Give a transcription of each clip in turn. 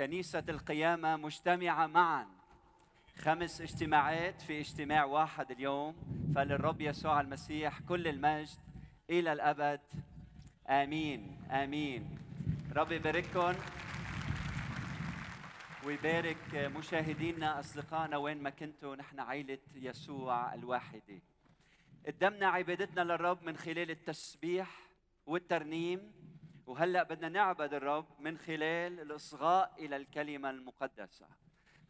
كنيسة القيامة مجتمعة معا. خمس اجتماعات في اجتماع واحد اليوم. فللرب يسوع المسيح كل المجد إلى الأبد. آمين. آمين. رب يبارككم ويبارك مشاهدينا أصدقائنا وين ما كنتوا. نحن عائلة يسوع الواحدة. قدمنا عبادتنا للرب من خلال التسبيح والترنيم. وهلأ بدنا نعبد الرب من خلال الإصغاء إلى الكلمة المقدسة.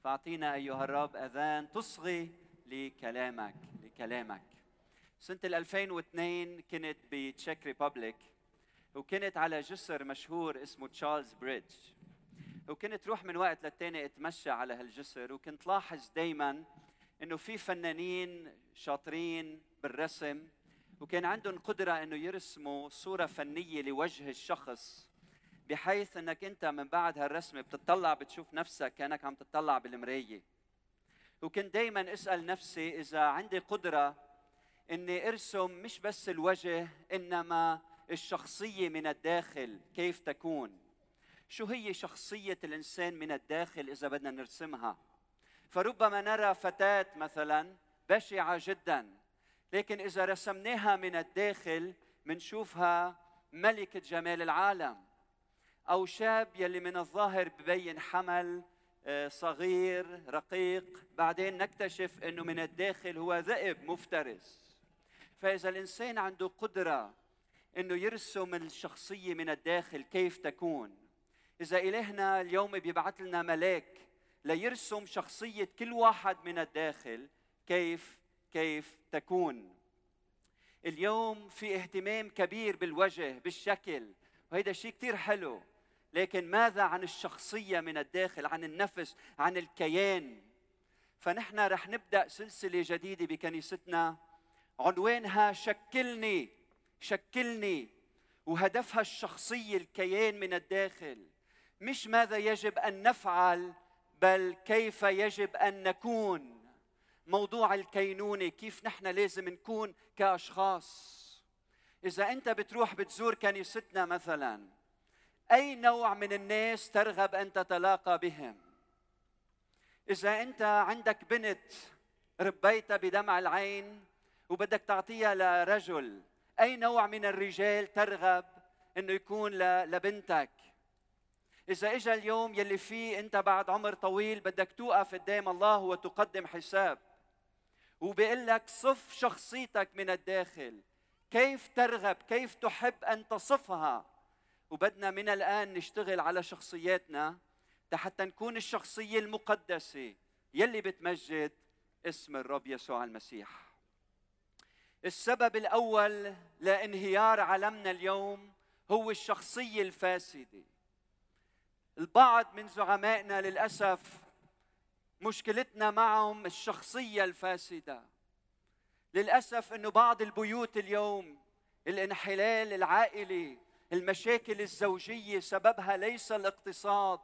فأعطينا أيها الرب أذان تصغي لكلامك لكلامك. سنة 2002 كنت ب Czech Republic وكنت على جسر مشهور اسمه Charles Bridge وكنت روح من وقت للتاني أتمشى على هالجسر وكنت لاحظ دايما إنه في فنانين شاطرين بالرسم وكان عندهم قدرة إنه يرسموا صورة فنية لوجه الشخص بحيث إنك أنت من بعد هالرسمة بتطلع بتشوف نفسك كأنك عم تطلع بالمراية. وكنت دايما أسأل نفسي إذا عندي قدرة إني أرسم مش بس الوجه إنما الشخصية من الداخل كيف تكون؟ شو هي شخصية الإنسان من الداخل إذا بدنا نرسمها؟ فربما نرى فتاة مثلا بشعة جدا لكن إذا رسمناها من الداخل منشوفها ملكة جمال العالم أو شاب يلي من الظاهر ببين حمل آه، صغير رقيق بعدين نكتشف أنه من الداخل هو ذئب مفترس. فإذا الإنسان عنده قدرة أنه يرسم الشخصية من الداخل كيف تكون. إذا إلهنا اليوم بيبعث لنا ملاك ليرسم شخصية كل واحد من الداخل كيف كيف تكون. اليوم في اهتمام كبير بالوجه بالشكل وهذا شيء كثير حلو. لكن ماذا عن الشخصية من الداخل عن النفس عن الكيان؟ فنحن رح نبدأ سلسلة جديدة بكنيستنا. عنوانها شكلني شكلني وهدفها الشخصية الكيان من الداخل. مش ماذا يجب أن نفعل بل كيف يجب أن نكون. موضوع الكينونة كيف نحن لازم نكون كأشخاص. إذا أنت بتروح بتزور كنيستنا مثلا أي نوع من الناس ترغب أن تتلاقى بهم؟ إذا أنت عندك بنت ربيتها بدمع العين وبدك تعطيها لرجل أي نوع من الرجال ترغب إنه يكون لبنتك؟ إذا اجى اليوم يلي فيه أنت بعد عمر طويل بدك توقف قدام الله وتقدم حساب. وبيقول لك صف شخصيتك من الداخل. كيف ترغب؟ كيف تحب أن تصفها؟ وبدنا من الآن نشتغل على شخصياتنا حتى نكون الشخصية المقدسة يلي بتمجد اسم الرب يسوع المسيح. السبب الأول لانهيار عالمنا اليوم هو الشخصية الفاسدة. البعض من زعمائنا للأسف مشكلتنا معهم الشخصية الفاسدة. للأسف إنه بعض البيوت اليوم الانحلال العائلي المشاكل الزوجية سببها ليس الاقتصاد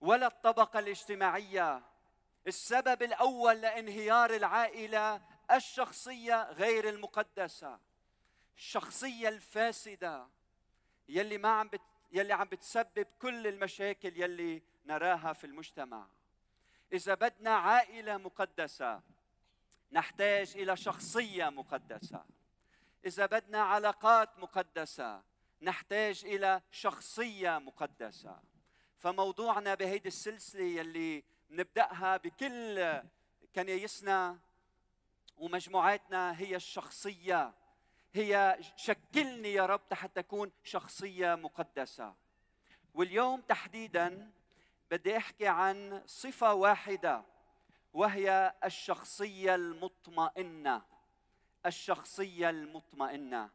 ولا الطبقة الاجتماعية. السبب الأول لانهيار العائلة الشخصية غير المقدسة. الشخصية الفاسدة يلي ما عم بت... يلي عم بتسبب كل المشاكل يلي نراها في المجتمع. إذا بدنا عائلة مقدسة نحتاج إلى شخصية مقدسة. إذا بدنا علاقات مقدسة نحتاج إلى شخصية مقدسة. فموضوعنا بهيدي السلسلة يلي نبداها بكل كنايسنا ومجموعاتنا هي الشخصية. هي شكلني يا رب حتى تكون شخصية مقدسة. واليوم تحديدا بدي أحكي عن صفة واحدة وهي الشخصية المطمئنة. الشخصية المطمئنة.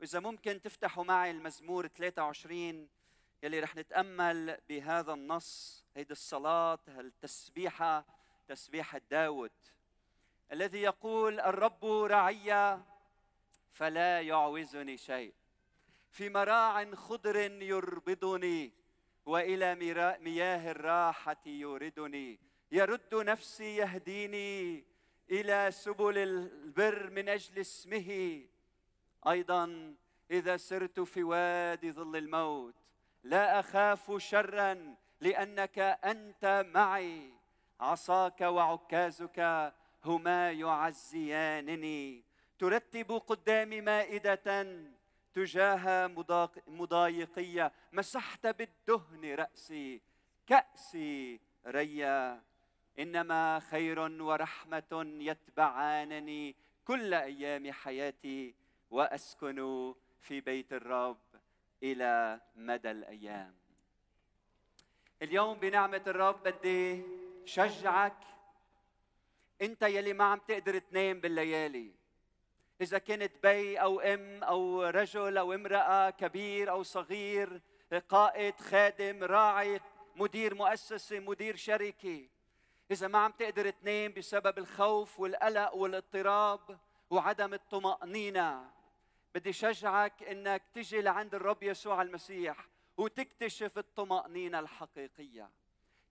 وإذا ممكن تفتحوا معي المزمور 23 يلي رح نتأمل بهذا النص هيدي الصلاة التسبيحه تسبيحه داود الذي يقول الرب رعي فلا يعوزني شيء. في مراع خضر يربضني. وإلى مياه الراحة يوردني. يرد نفسي يهديني إلى سبل البر من أجل اسمه. أيضا إذا سرت في وادي ظل الموت. لا أخاف شرا لأنك أنت معي. عصاك وعكازك هما يعزيانني. ترتب قدامي مائدة تجاه مضايقيه مسحت بالدهن رأسي كأسي ريا إنما خير ورحمة يتبعانني كل أيام حياتي وأسكن في بيت الرب إلى مدى الأيام. اليوم بنعمة الرب بدي شجعك. أنت يلي ما عم تقدر تنام بالليالي. إذا كنت بي أو إم أو رجل أو امرأة كبير أو صغير قائد خادم راعي مدير مؤسسة مدير شركة إذا ما عم تقدر تنام بسبب الخوف والقلق والاضطراب وعدم الطمأنينة بدي شجعك إنك تجي لعند الرب يسوع المسيح وتكتشف الطمأنينة الحقيقية.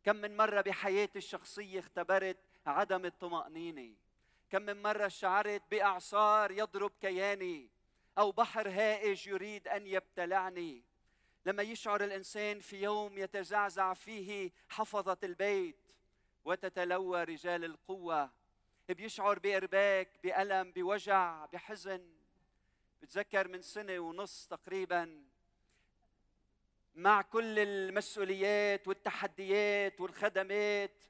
كم من مرة بحياتي الشخصية اختبرت عدم الطمأنينة؟ كم من مرة شعرت بأعصار يضرب كياني أو بحر هائج يريد أن يبتلعني. لما يشعر الإنسان في يوم يتزعزع فيه حفظة البيت وتتلوى رجال القوة. بيشعر بإرباك بألم بوجع بحزن. بتذكر من سنة ونص تقريبا. مع كل المسؤوليات والتحديات والخدمات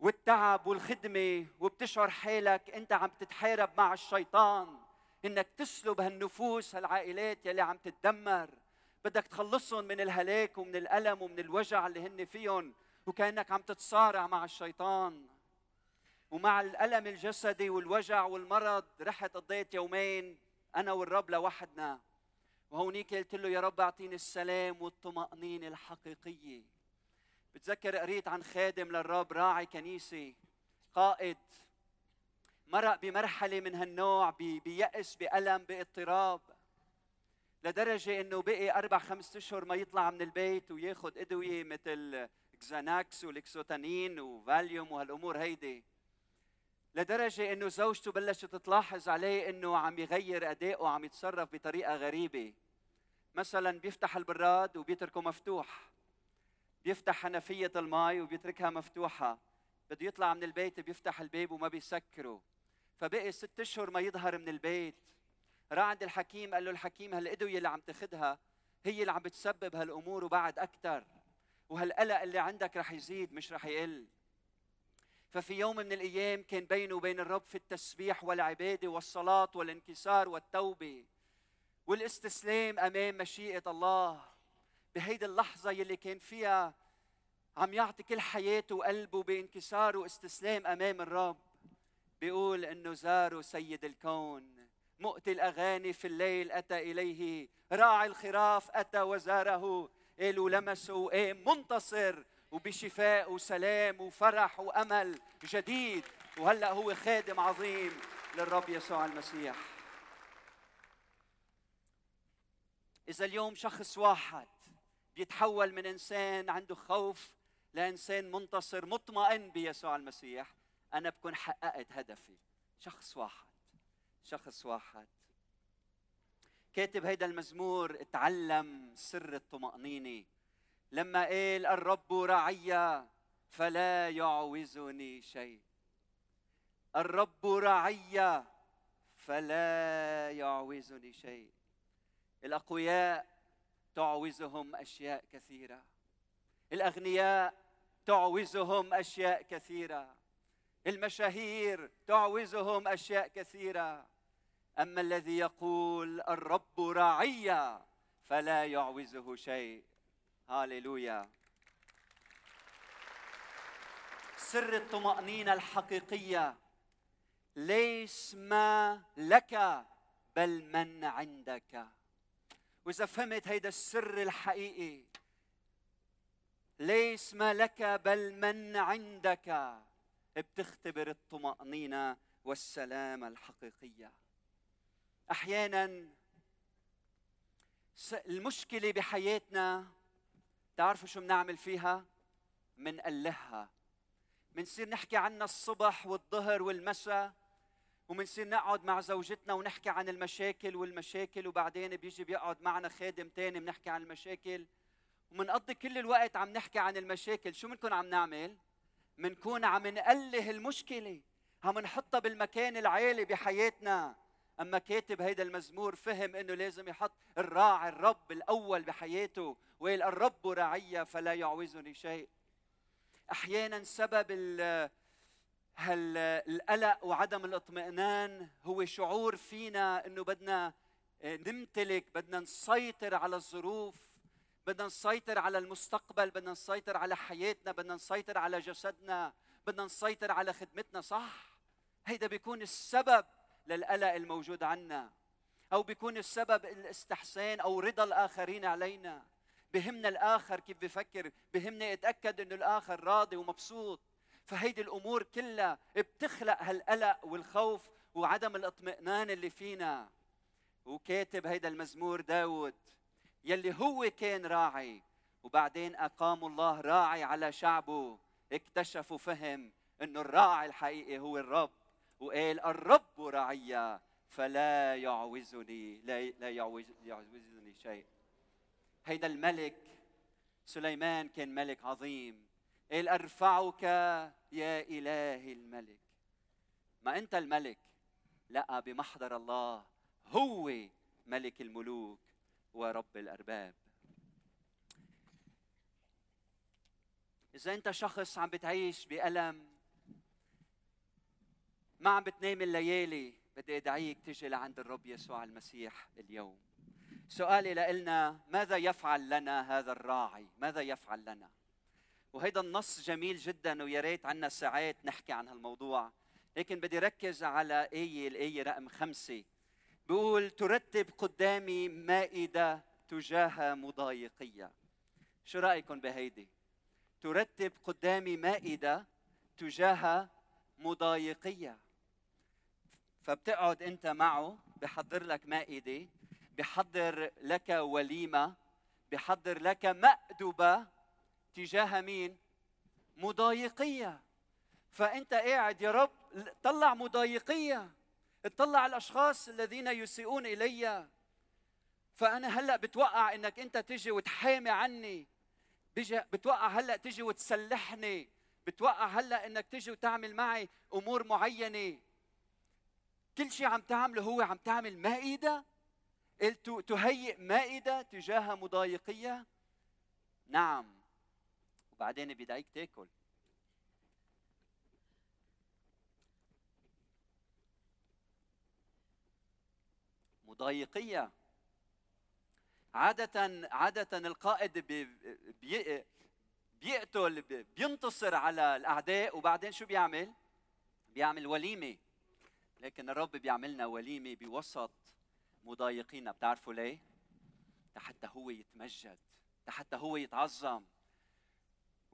والتعب والخدمة وبتشعر حالك أنت عم تتحارب مع الشيطان إنك تسلب هالنفوس هالعائلات يلي عم تتدمر. بدك تخلصهم من الهلاك ومن الألم ومن الوجع اللي هن فيهم وكأنك عم تتصارع مع الشيطان. ومع الألم الجسدي والوجع والمرض رحت قضيت يومين أنا والرب لوحدنا. وهونيك قلت له يا رب أعطيني السلام والطمأنينة الحقيقية. بتذكر قريت عن خادم للرب راعي كنيسه قائد مرق بمرحلة من هالنوع بيأس بألم باضطراب لدرجة إنه بقي أربع خمس أشهر ما يطلع من البيت وياخذ أدوية مثل اكزاناكس والإكسوتانين وفاليوم وهالأمور هيدي. لدرجة إنه زوجته بلشت تلاحظ عليه إنه عم يغير أدائه وعم يتصرف بطريقة غريبة. مثلا بيفتح البراد وبيتركه مفتوح. بيفتح حنفية الماء وبيتركها مفتوحة. بده يطلع من البيت بيفتح الباب وما بيسكره. فبقي ست أشهر ما يظهر من البيت. راح عند الحكيم قال له الحكيم هالادويه اللي عم تاخذها هي اللي عم بتسبب هالأمور وبعد أكثر وهالقلق اللي عندك رح يزيد مش رح يقل. ففي يوم من الأيام كان بينه وبين الرب في التسبيح والعبادة والصلاة والانكسار والتوبة والإستسلام أمام مشيئة الله. بهيدي اللحظة يلي كان فيها عم يعطي كل حياته وقلبه بانكسار واستسلام أمام الرب بيقول إنه زاره سيد الكون مؤتي الأغاني في الليل أتى إليه راعي الخراف أتى وزاره قالوا لمسه وقام منتصر وبشفاء وسلام وفرح وأمل جديد وهلأ هو خادم عظيم للرب يسوع المسيح. إذا اليوم شخص واحد بيتحول من إنسان عنده خوف لإنسان منتصر مطمئن بيسوع المسيح. أنا بكون حققت هدفي. شخص واحد. شخص واحد. كاتب هيدا المزمور اتعلم سر الطمأنينة لما قال الرب رعي فلا يعوزني شيء الرب رعي فلا يعوزني شيء الأقوياء تعوزهم أشياء كثيرة. الأغنياء تعوزهم أشياء كثيرة. المشاهير تعوزهم أشياء كثيرة. أما الذي يقول الرب راعي فلا يعوزه شيء. هاليلويا. سر الطمأنينة الحقيقية. ليس ما لك بل من عندك. وإذا فهمت هيدا السر الحقيقي ليس ما لك بل من عندك. بتختبر الطمأنينة والسلام الحقيقية. أحيانا المشكلة بحياتنا تعرفوا شو بنعمل فيها؟ منقلها منصير نحكي عنها الصبح والظهر والمساء. ومنصير نقعد مع زوجتنا ونحكي عن المشاكل والمشاكل وبعدين بيجي بيقعد معنا خادم تاني بنحكي عن المشاكل. ومنقضي كل الوقت عم نحكي عن المشاكل. شو بنكون عم نعمل؟ منكون عم نقله المشكلة. عم نحطها بالمكان العالي بحياتنا. أما كاتب هيدا المزمور فهم إنه لازم يحط الراعي الرب الأول بحياته. وقال الرب راعي فلا يعوزني شيء. أحيانا سبب القلق وعدم الاطمئنان هو شعور فينا إنه بدنا نمتلك بدنا نسيطر على الظروف بدنا نسيطر على المستقبل بدنا نسيطر على حياتنا بدنا نسيطر على جسدنا بدنا نسيطر على خدمتنا صح؟ هيدا بيكون السبب للقلق الموجود عنا. أو بيكون السبب الاستحسان أو رضا الآخرين علينا. بهمنا الآخر كيف بفكر بهمنا أتأكد إنه الآخر راضي ومبسوط. فهيدي الأمور كلها بتخلق هالقلق والخوف وعدم الاطمئنان اللي فينا. وكاتب هيدا المزمور داود يلي هو كان راعي وبعدين أقام الله راعي على شعبه. اكتشفوا فهم إنه الراعي الحقيقي هو الرب وقال الرب راعي فلا يعوزني لا, لا يعوز يعوزني شيء. هيدا الملك سليمان كان ملك عظيم. قال أرفعك يا الهي الملك. ما أنت الملك؟ لأ بمحضر الله. هو ملك الملوك ورب الأرباب. إذا أنت شخص عم بتعيش بألم ما عم بتنام الليالي بدي أدعيك تجي لعند الرب يسوع المسيح اليوم. سؤالي لنا ماذا يفعل لنا هذا الراعي؟ ماذا يفعل لنا؟ وهيدا النص جميل جدا ويا ريت عنا ساعات نحكي عن هالموضوع. لكن بدي ركز على آية الآية رقم خمسة. بيقول ترتب قدامي مائدة تجاه مضايقية. شو رأيكم بهيدي؟ ترتب قدامي مائدة تجاه مضايقية. فبتقعد أنت معه بحضر لك مائدة بحضر لك وليمة بحضر لك مأدبة تجاه مين؟ مضايقية. فأنت قاعد يا رب طلع مضايقية. اطلع الأشخاص الذين يسيئون إلي. فأنا هلأ بتوقع إنك أنت تجي وتحامي عني. بتوقع هلأ تجي وتسلحني. بتوقع هلأ إنك تجي وتعمل معي أمور معينة. كل شيء عم تعمله هو عم تعمل مائدة. قلت تهيئ مائدة تجاه مضايقية؟ نعم. وبعدين بدعيك تاكل. مضايقية. عادة عادة القائد بي بيقتل بينتصر على الأعداء وبعدين شو بيعمل؟ بيعمل وليمة. لكن الرب بيعملنا وليمة بوسط مضايقينا. بتعرفوا ليه؟ حتى هو يتمجد حتى هو يتعظم.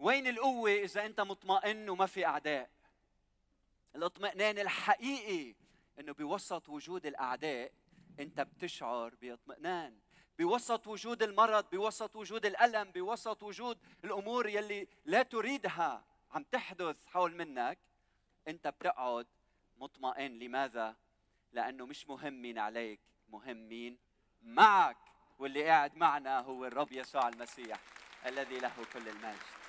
وين القوة إذا أنت مطمئن وما في أعداء؟ الاطمئنان الحقيقي إنه بوسط وجود الأعداء أنت بتشعر باطمئنان. بوسط وجود المرض بوسط وجود الألم بوسط وجود الأمور يلي لا تريدها عم تحدث حول منك أنت بتقعد مطمئن. لماذا؟ لأنه مش مهم مين عليك مهم مين معك. واللي قاعد معنا هو الرب يسوع المسيح الذي له كل المجد.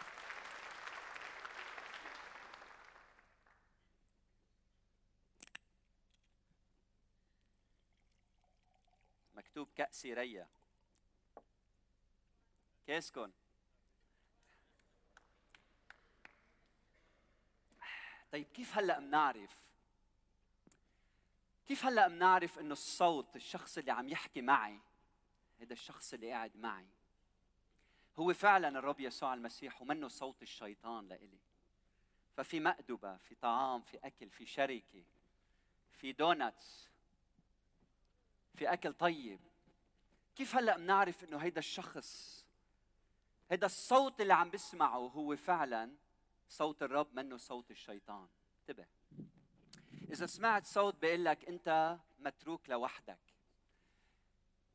مكتوب كأس ريا كاسكن طيب كيف هلأ بنعرف كيف هلأ بنعرف إنه الصوت الشخص اللي عم يحكي معي هذا الشخص اللي قاعد معي هو فعلا الرب يسوع المسيح ومنه صوت الشيطان لإلي. ففي مأدبة في طعام في أكل في شركة في دوناتس في أكل طيب. كيف هلأ بنعرف إنه هيدا الشخص هيدا الصوت اللي عم بسمعه هو فعلا صوت الرب منه صوت الشيطان. انتبه. إذا سمعت صوت بيقول لك أنت متروك لوحدك.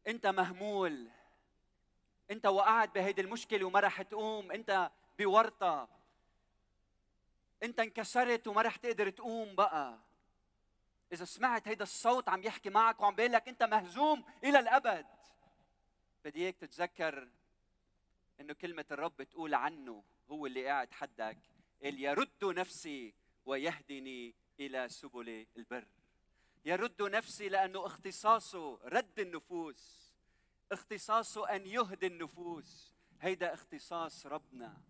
أنت مهمول. أنت وقعت بهيدي المشكلة وما رح تقوم. أنت بورطة. أنت انكسرت وما رح تقدر تقوم بقى. إذا سمعت هيدا الصوت عم يحكي معك وعم بيقول لك أنت مهزوم إلى الأبد. بدي إياك تتذكر إنه كلمة الرب بتقول عنه هو اللي قاعد حدك قال يرد نفسي ويهدني إلى سبل البر. يرد نفسي لأنه اختصاصه رد النفوس اختصاصه أن يهدي النفوس. هيدا اختصاص ربنا.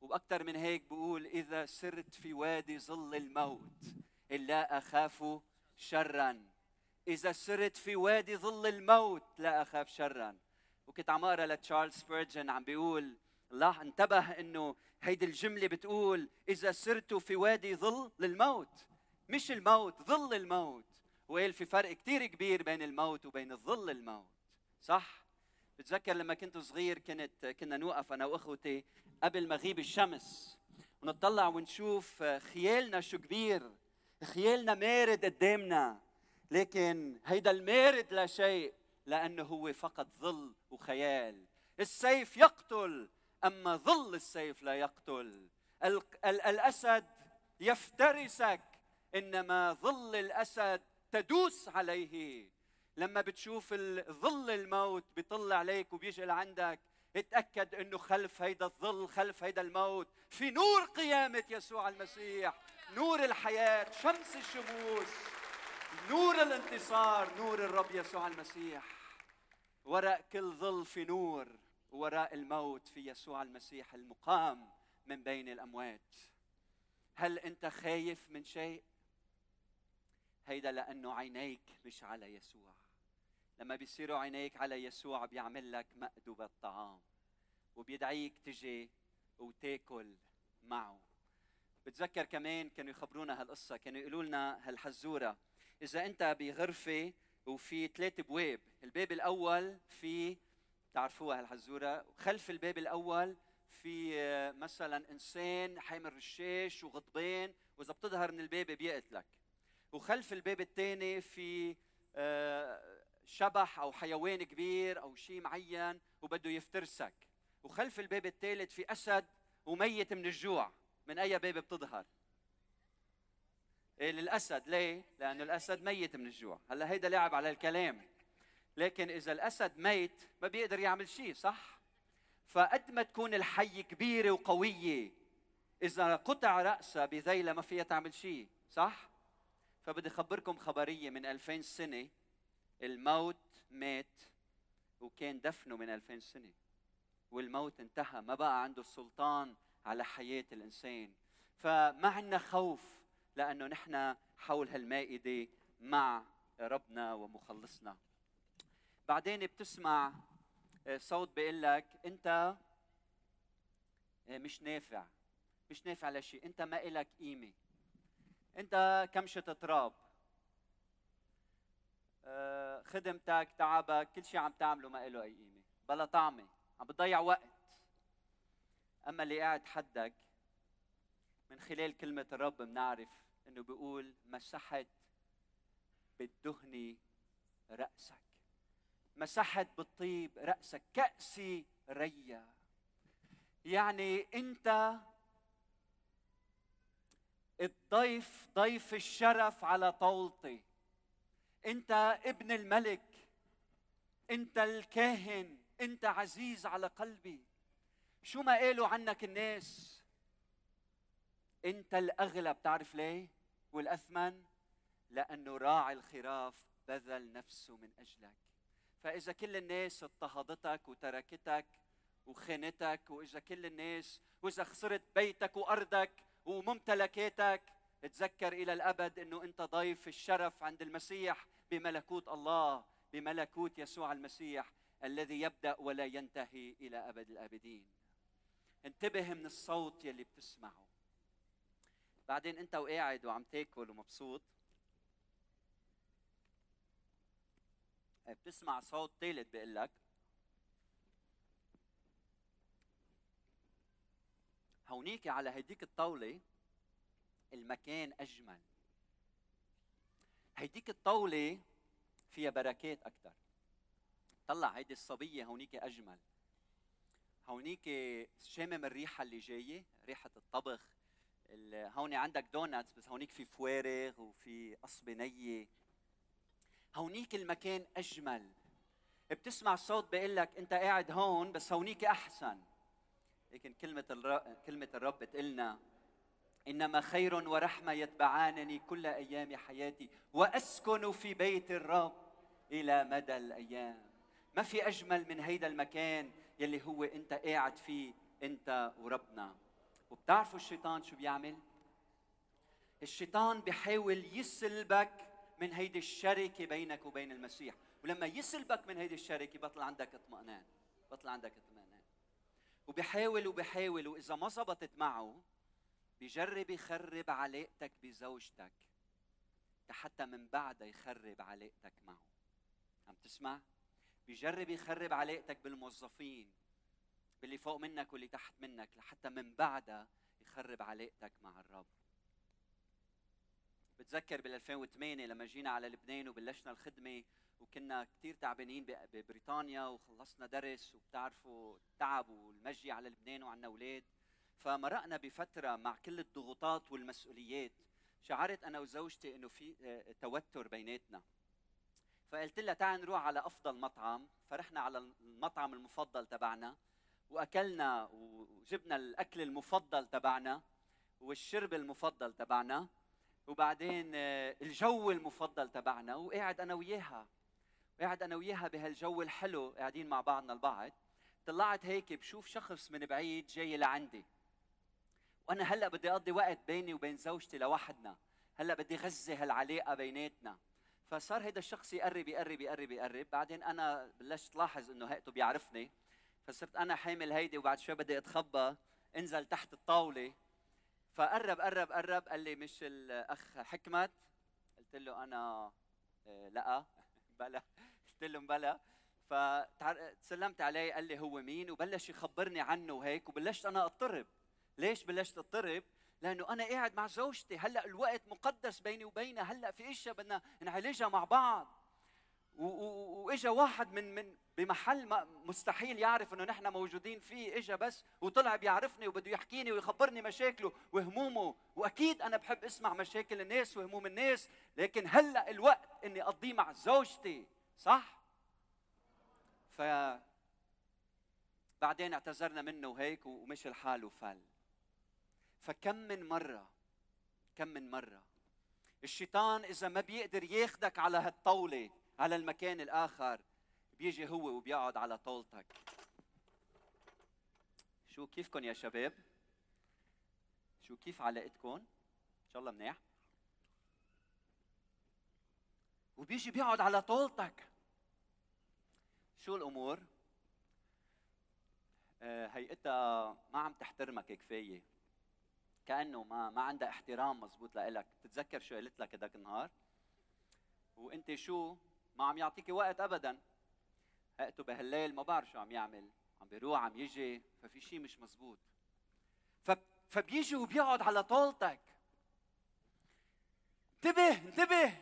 وأكثر من هيك بقول إذا سرت في وادي ظل الموت لا أخاف شرا. إذا سرت في وادي ظل الموت لا أخاف شرا. وكنت عم اقرا لتشارلز سبيرجن عم بيقول الله انتبه إنه هيدي الجملة بتقول إذا سرت في وادي ظل الموت. مش الموت ظل الموت. وقال في فرق كثير كبير بين الموت وبين ظل الموت. صح؟ بتذكر لما كنت صغير كنت كنا نوقف أنا وأخوتي قبل مغيب الشمس. ونطلع ونشوف خيالنا شو كبير. خيالنا مارد قدامنا لكن هيدا المارد لا شيء لأنه هو فقط ظل وخيال. السيف يقتل أما ظل السيف لا يقتل. الأسد يفترسك إنما ظل الأسد تدوس عليه. لما بتشوف ظل الموت بيطل عليك وبيجي لعندك اتأكد إنه خلف هيدا الظل خلف هيدا الموت. في نور قيامة يسوع المسيح. نور الحياة شمس الشموس نور الانتصار نور الرب يسوع المسيح. وراء كل ظل في نور وراء الموت في يسوع المسيح المقام من بين الأموات. هل أنت خايف من شيء؟ هيدا لأنه عينيك مش على يسوع. لما بيصيروا عينيك على يسوع بيعمل لك مأدبة طعام وبيدعيك تجي وتاكل معه. بتذكر كمان كانوا يخبرونا هالقصة كانوا يقولوا لنا هالحزورة إذا أنت بغرفة وفي ثلاث أبواب الباب الأول في تعرفوها هالحزورة خلف الباب الأول في آه، مثلا إنسان حامل رشاش وغضبان وإذا بتظهر من الباب بيقتلك. وخلف الباب الثاني في آه، شبح أو حيوان كبير أو شيء معين وبده يفترسك. وخلف الباب الثالث في أسد وميت من الجوع. من أي باب بتظهر؟ إيه للأسد. ليه؟ لأنه الأسد ميت من الجوع. هلأ هيدا لعب على الكلام. لكن إذا الأسد ميت ما بيقدر يعمل شيء صح؟ فقد ما تكون الحي كبيرة وقوية إذا قطع راسها بذيلة ما فيها تعمل شيء صح؟ فبدي اخبركم خبرية من 2000 سنة. الموت مات وكان دفنه من 2000 سنة. والموت انتهى ما بقى عنده السلطان على حياة الإنسان. فما عندنا خوف لأنه نحن حول هالمائدة مع ربنا ومخلصنا. بعدين بتسمع آه، صوت بيقول لك أنت آه، مش نافع. مش نافع لشيء أنت ما إلك قيمة. أنت كمشه تراب آه، خدمتك تعبك كل شيء عم تعمله ما له أي قيمة. بلا طعمة. عم بتضيع وقت. أما اللي قاعد حدك من خلال كلمة الرب بنعرف إنه بيقول مسحت بالدهن رأسك. مسحت بالطيب رأسك. كأسي ريا يعني أنت الضيف ضيف الشرف على طاولتي أنت ابن الملك. أنت الكاهن. أنت عزيز على قلبي. شو ما قالوا عنك الناس؟ انت الأغلى بتعرف ليه؟ والأثمن؟ لأنه راعي الخراف بذل نفسه من أجلك. فإذا كل الناس اضطهدتك وتركتك وخانتك وإذا كل الناس وإذا خسرت بيتك وأرضك وممتلكاتك تذكر إلى الأبد إنه أنت ضيف الشرف عند المسيح بملكوت الله بملكوت يسوع المسيح الذي يبدأ ولا ينتهي إلى أبد الأبدين. انتبه من الصوت يلي بتسمعه. بعدين انت وقاعد وعم تاكل ومبسوط. بتسمع صوت ثالث بيقول لك هونيك على هديك الطاولة المكان أجمل. هيديك الطاولة فيها بركات أكثر طلع هيدي الصبية هونيك أجمل. هونيك شامم الريحة اللي جاية ريحة الطبخ. هون عندك donuts بس هونيك في فوارغ وفي قصبة نية هونيك المكان أجمل. بتسمع صوت بيقول لك أنت قاعد هون بس هونيك أحسن. لكن كلمة الرب كلمة الرب بتقلنا إنما خير ورحمة يتبعانني كل أيام حياتي وأسكن في بيت الرب إلى مدى الأيام. ما في أجمل من هيدا المكان. يلي هو انت قاعد فيه انت وربنا. وبتعرفوا الشيطان شو بيعمل؟ الشيطان بيحاول يسلبك من هيدي الشركة بينك وبين المسيح. ولما يسلبك من هيدي الشركة بطل عندك اطمئنان بطل عندك اطمئنان. وبيحاول وبيحاول وإذا ما زبطت معه بيجرب يخرب علاقتك بزوجتك حتى من بعدها يخرب علاقتك معه. عم تسمع؟ بيجرب يخرب علاقتك بالموظفين باللي فوق منك واللي تحت منك لحتى من بعدها يخرب علاقتك مع الرب. بتذكر بال 2008 لما جينا على لبنان وبلشنا الخدمة وكنا كثير تعبانين ببريطانيا وخلصنا درس وبتعرفوا التعب والمجي على لبنان وعنا أولاد فمرقنا بفترة مع كل الضغوطات والمسؤوليات. شعرت أنا وزوجتي إنه في آه، توتر بيناتنا. فقلت لها تعال نروح على أفضل مطعم فرحنا على المطعم المفضل تبعنا وأكلنا وجبنا الأكل المفضل تبعنا والشرب المفضل تبعنا وبعدين آه، الجو المفضل تبعنا وقاعد أنا وياها قاعد أنا وياها بهالجو الحلو قاعدين مع بعضنا البعض طلعت هيك بشوف شخص من بعيد جاي لعندي. وأنا هلأ بدي أقضي وقت بيني وبين زوجتي لوحدنا هلأ بدي غذي هالعلاقة بيناتنا. فصار هيدا الشخص يقرب يقرب يقرب يقرب. بعدين أنا بلشت لاحظ إنه هيئته بيعرفني. فصرت أنا حامل هيدي وبعد شوي بدي أتخبى. انزل تحت الطاولة. فقرب قرب قرب. قال لي مش الأخ حكمت؟ قلت له أنا آه، لا. بلا. قلت له بلا. فسلمت عليه. قال لي هو مين؟ وبلش يخبرني عنه وهيك. وبلشت أنا أضطرب. ليش بلشت أضطرب؟ لأنه أنا قاعد مع زوجتي. هلأ الوقت مقدس بيني وبينها. هلأ في اشياء بدنا نعالجها مع بعض. وإجا واحد من من بمحل مستحيل يعرف إنه نحن موجودين فيه. إجا بس وطلع بيعرفني وبده يحكيني ويخبرني مشاكله وهمومه. وأكيد أنا بحب أسمع مشاكل الناس وهموم الناس. لكن هلأ الوقت إني أقضيه مع زوجتي. صح؟ ف بعدين اعتذرنا منه وهيك ومشي الحال وفل. فكم من مرة كم من مرة الشيطان إذا ما بيقدر ياخدك على هالطاولة على المكان الآخر بيجي هو وبيقعد على طاولتك. شو كيفكم يا شباب؟ شو كيف علاقتكم إن شاء الله منيح. وبيجي بيقعد على طاولتك. شو الأمور؟ آه، هيئتها ما عم تحترمك كفاية. كأنه ما ما عندها احترام مزبوط لإلك. بتتذكر شو قالت لك هذاك النهار؟ وأنت شو؟ ما عم يعطيكي وقت ابدا. هقته بهالليل ما بعرف شو عم يعمل. عم بيروح عم يجي ففي شيء مش مزبوط فبيجي وبيقعد على طاولتك انتبه انتبه.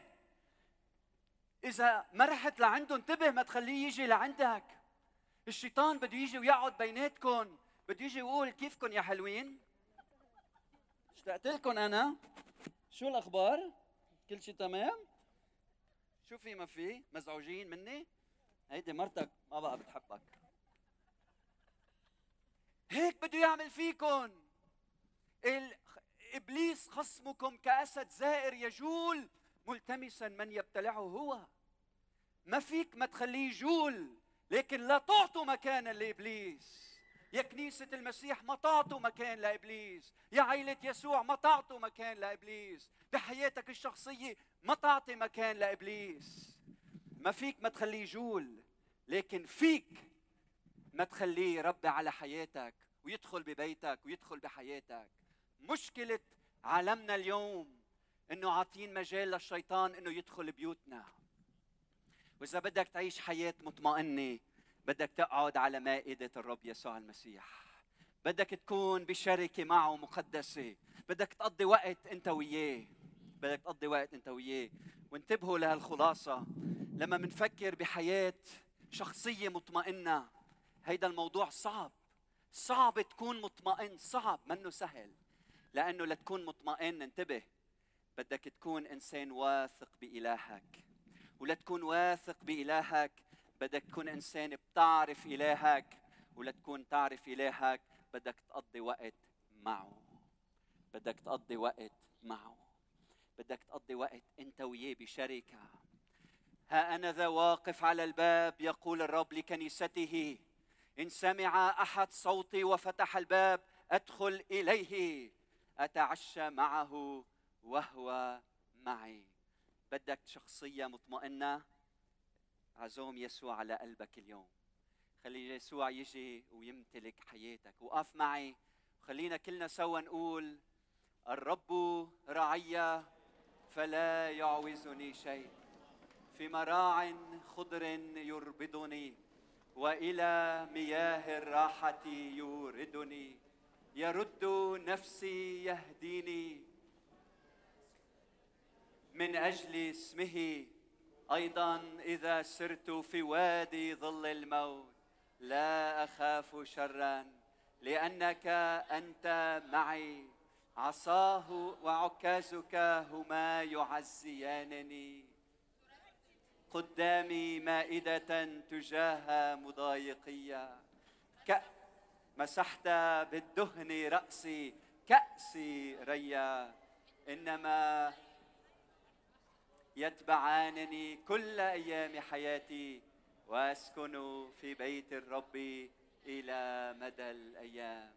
إذا ما رحت لعنده انتبه ما تخليه يجي لعندك. الشيطان بده يجي ويقعد بيناتكم بده يجي ويقول كيفكم يا حلوين؟ اشتقت لكم أنا شو الأخبار؟ كل شيء تمام؟ شو في ما في؟ مزعوجين مني؟ هيدي مرتك ما بقى بتحبك. هيك بده يعمل فيكم إبليس خصمكم كأسد زائر يجول ملتمسا من يبتلعه هو. ما فيك ما تخليه يجول لكن لا تعطوا مكانا لإبليس. يا كنيسة المسيح ما تعطوا مكان لإبليس. يا عائلة يسوع ما تعطوا مكان لإبليس. بحياتك الشخصية ما تعطي مكان لإبليس. ما فيك ما تخليه يجول لكن فيك ما تخليه يربي على حياتك ويدخل ببيتك ويدخل بحياتك. مشكلة عالمنا اليوم إنه عاطين مجال للشيطان إنه يدخل بيوتنا. وإذا بدك تعيش حياة مطمئنة بدك تقعد على مائدة الرب يسوع المسيح. بدك تكون بشركة معه مقدسة. بدك تقضي وقت أنت وياه. بدك تقضي وقت أنت وياه. وانتبهوا لهالخلاصة. لما منفكر بحياة شخصية مطمئنة هيدا الموضوع صعب. صعب تكون مطمئن. صعب. منه سهل. لأنه لتكون مطمئن انتبه. بدك تكون إنسان واثق بإلهك. ولتكون واثق بإلهك بدك تكون إنسان بتعرف إلهك ولا تكون تعرف إلهك بدك تقضي وقت معه. بدك تقضي وقت معه. بدك تقضي وقت أنت وياه بشركة. ها أنا ذا واقف على الباب يقول الرب لكنيسته إن سمع أحد صوتي وفتح الباب أدخل إليه اتعشى معه وهو معي. بدك شخصية مطمئنة؟ عزوم يسوع على قلبك اليوم. خلي يسوع يجي ويمتلك حياتك. وقف معي. خلينا كلنا سوا نقول الرب رعي فلا يعوزني شيء. في مراع خضر يربضني وإلى مياه الراحة يوردني. يرد نفسي يهديني. من أجل اسمه أيضا إذا سرت في وادي ظل الموت لا أخاف شرا لأنك أنت معي. عصاه وعكازك هما يعزيانني. قدامي مائدة تجاه مضايقية. ك... مسحت بالدهن رأسي كأسي ريا. إنما يتبعانني كل أيام حياتي وأسكن في بيت الرب إلى مدى الأيام.